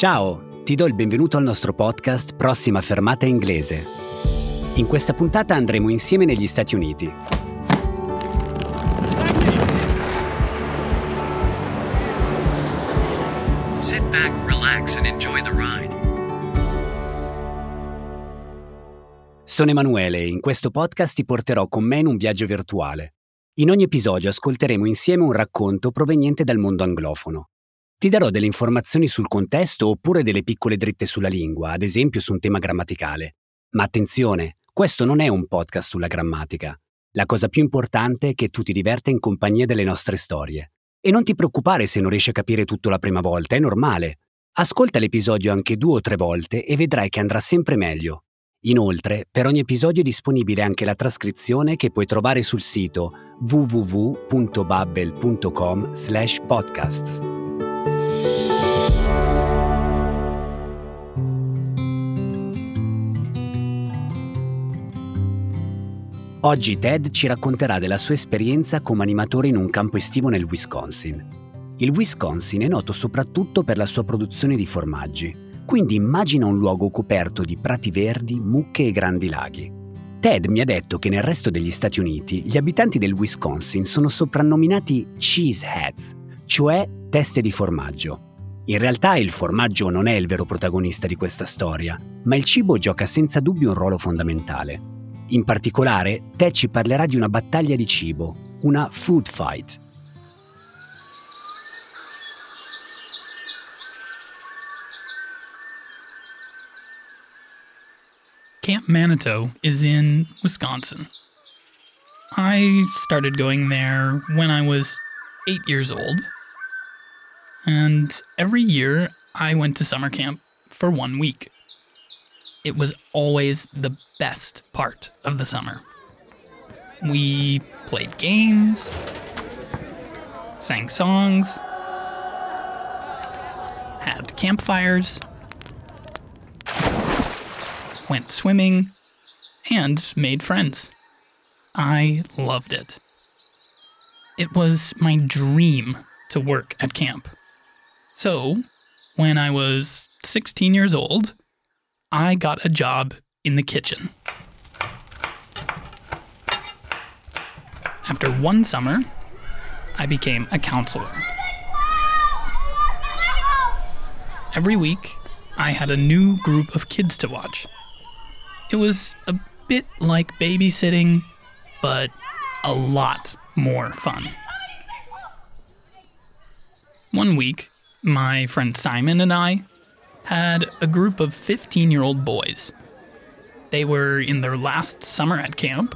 Ciao, ti do il benvenuto al nostro podcast Prossima fermata inglese. In questa puntata andremo insieme negli Stati Uniti. Sit back, relax, and enjoy the ride. Sono Emanuele e in questo podcast ti porterò con me in un viaggio virtuale. In ogni episodio ascolteremo insieme un racconto proveniente dal mondo anglofono. Ti darò delle informazioni sul contesto oppure delle piccole dritte sulla lingua, ad esempio su un tema grammaticale. Ma attenzione, questo non è un podcast sulla grammatica. La cosa più importante è che tu ti diverta in compagnia delle nostre storie. E non ti preoccupare se non riesci a capire tutto la prima volta, è normale. Ascolta l'episodio anche due o tre volte e vedrai che andrà sempre meglio. Inoltre, per ogni episodio è disponibile anche la trascrizione che puoi trovare sul sito www.babbel.com/podcasts. Oggi Ted ci racconterà della sua esperienza come animatore in un campo estivo nel Wisconsin. Il Wisconsin è noto soprattutto per la sua produzione di formaggi, quindi immagina un luogo coperto di prati verdi, mucche e grandi laghi. Ted mi ha detto che nel resto degli Stati Uniti gli abitanti del Wisconsin sono soprannominati cheeseheads, cioè teste di formaggio. In realtà il formaggio non è il vero protagonista di questa storia, ma il cibo gioca senza dubbio un ruolo fondamentale. In particolare, Ted ci parlerà di una battaglia di cibo, una food fight. Camp Manitou is in Wisconsin. I started going there when I was eight years old. And every year I went to summer camp for one week. It was always the best part of the summer. We played games, sang songs, had campfires, went swimming, and made friends. I loved it. It was my dream to work at camp. So, when I was 16 years old, I got a job in the kitchen. After one summer, I became a counselor. Every week, I had a new group of kids to watch. It was a bit like babysitting, but a lot more fun. One week, my friend Simon and I had a group of 15 year old boys. They were in their last summer at camp,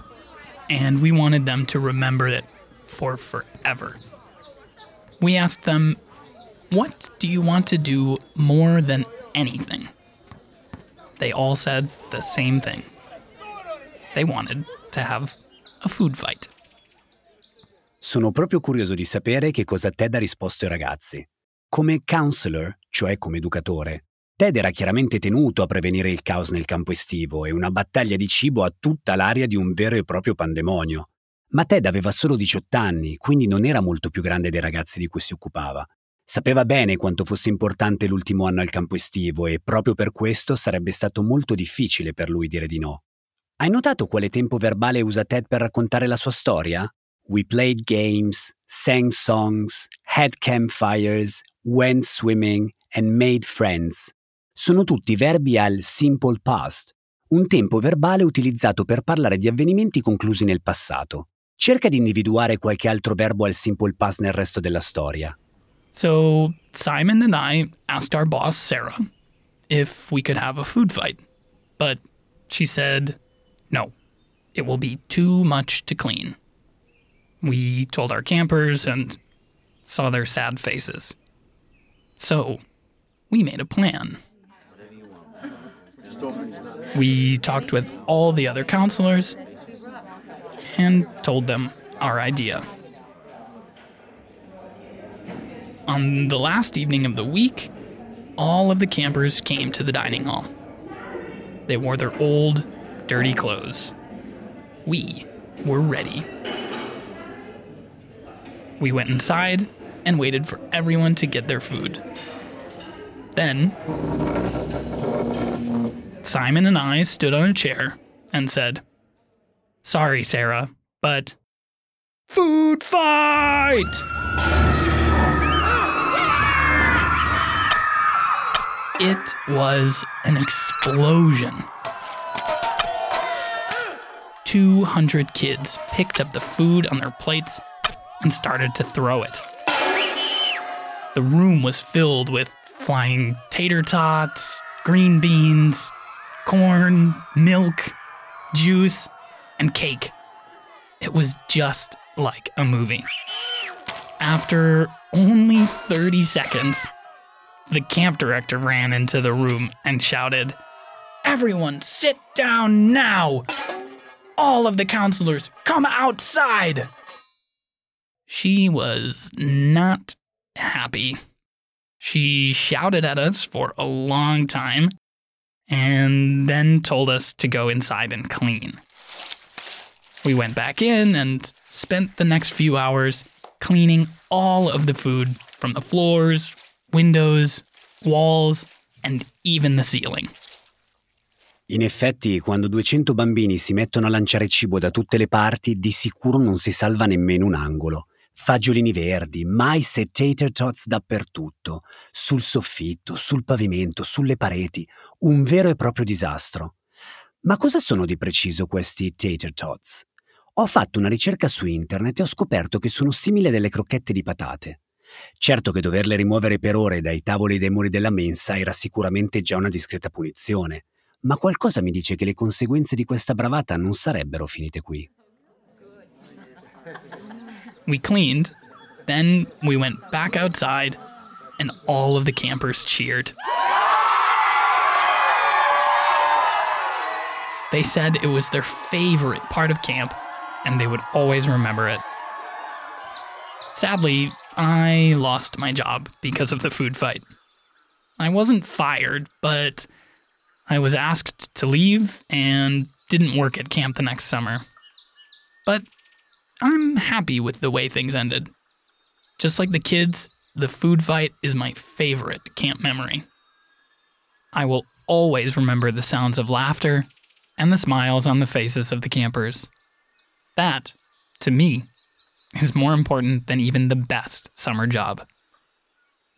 and we wanted them to remember it for forever. We asked them, What do you want to do more than anything? They all said the same thing. They wanted to have a food fight. Sono proprio curioso di sapere che cosa Ted ha risposto ai ragazzi. Come counselor, cioè come educatore, Ted era chiaramente tenuto a prevenire il caos nel campo estivo e una battaglia di cibo a tutta l'aria di un vero e proprio pandemonio. Ma Ted aveva solo 18 anni, quindi non era molto più grande dei ragazzi di cui si occupava. Sapeva bene quanto fosse importante l'ultimo anno al campo estivo e proprio per questo sarebbe stato molto difficile per lui dire di no. Hai notato quale tempo verbale usa Ted per raccontare la sua storia? We played games, sang songs, had campfires, went swimming and made friends. Sono tutti verbi al simple past, un tempo verbale utilizzato per parlare di avvenimenti conclusi nel passato. Cerca di individuare qualche altro verbo al simple past nel resto della storia. So Simon and I asked our boss, Sarah, if we could have a food fight. But she said, no, it will be too much to clean. We told our campers and saw their sad faces. So we made a plan. We talked with all the other counselors and told them our idea. On the last evening of the week, all of the campers came to the dining hall. They wore their old, dirty clothes. We were ready. We went inside and waited for everyone to get their food. Then, Simon and I stood on a chair and said, Sorry, Sarah, but food fight! It was an explosion. 200 kids picked up the food on their plates and started to throw it. The room was filled with flying tater tots, green beans, corn, milk, juice, and cake. It was just like a movie. After only 30 seconds, the camp director ran into the room and shouted, Everyone sit down now! All of the counselors come outside! She was not happy. She shouted at us for a long time and then told us to go inside and clean. We went back in and spent the next few hours cleaning all of the food from the floors, windows, walls, and even the ceiling. In effetti, quando 200 bambini si mettono a lanciare cibo da tutte le parti, di sicuro non si salva nemmeno un angolo. Fagiolini verdi, mais e tater tots dappertutto, sul soffitto, sul pavimento, sulle pareti, un vero e proprio disastro. Ma cosa sono di preciso questi tater tots? Ho fatto una ricerca su internet e ho scoperto che sono simili a delle crocchette di patate. Certo che doverle rimuovere per ore dai tavoli dai muri della mensa era sicuramente già una discreta punizione, ma qualcosa mi dice che le conseguenze di questa bravata non sarebbero finite qui. We cleaned, then we went back outside, and all of the campers cheered. They said it was their favorite part of camp, and they would always remember it. Sadly, I lost my job because of the food fight. I wasn't fired, but I was asked to leave and didn't work at camp the next summer. But I'm happy with the way things ended. Just like the kids, the food fight is my favorite camp memory. I will always remember the sounds of laughter and the smiles on the faces of the campers. That, to me, is more important than even the best summer job.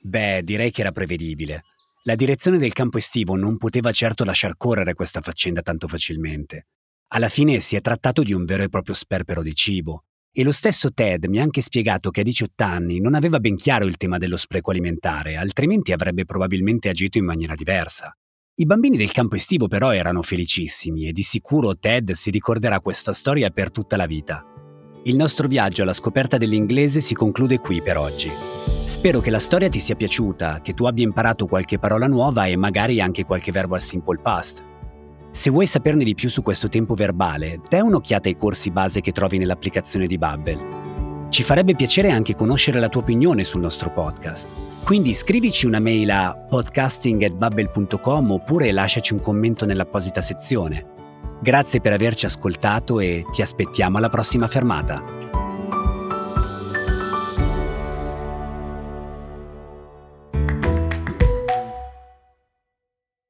Beh, direi che era prevedibile. La direzione del campo estivo non poteva certo lasciar correre questa faccenda tanto facilmente. Alla fine si è trattato di un vero e proprio sperpero di cibo. E lo stesso Ted mi ha anche spiegato che a 18 anni non aveva ben chiaro il tema dello spreco alimentare, altrimenti avrebbe probabilmente agito in maniera diversa. I bambini del campo estivo però erano felicissimi e di sicuro Ted si ricorderà questa storia per tutta la vita. Il nostro viaggio alla scoperta dell'inglese si conclude qui per oggi. Spero che la storia ti sia piaciuta, che tu abbia imparato qualche parola nuova e magari anche qualche verbo al simple past. Se vuoi saperne di più su questo tempo verbale, dai un'occhiata ai corsi base che trovi nell'applicazione di Bubble. Ci farebbe piacere anche conoscere la tua opinione sul nostro podcast. Quindi scrivici una mail a podcasting.bubble.com oppure lasciaci un commento nell'apposita sezione. Grazie per averci ascoltato e ti aspettiamo alla prossima fermata.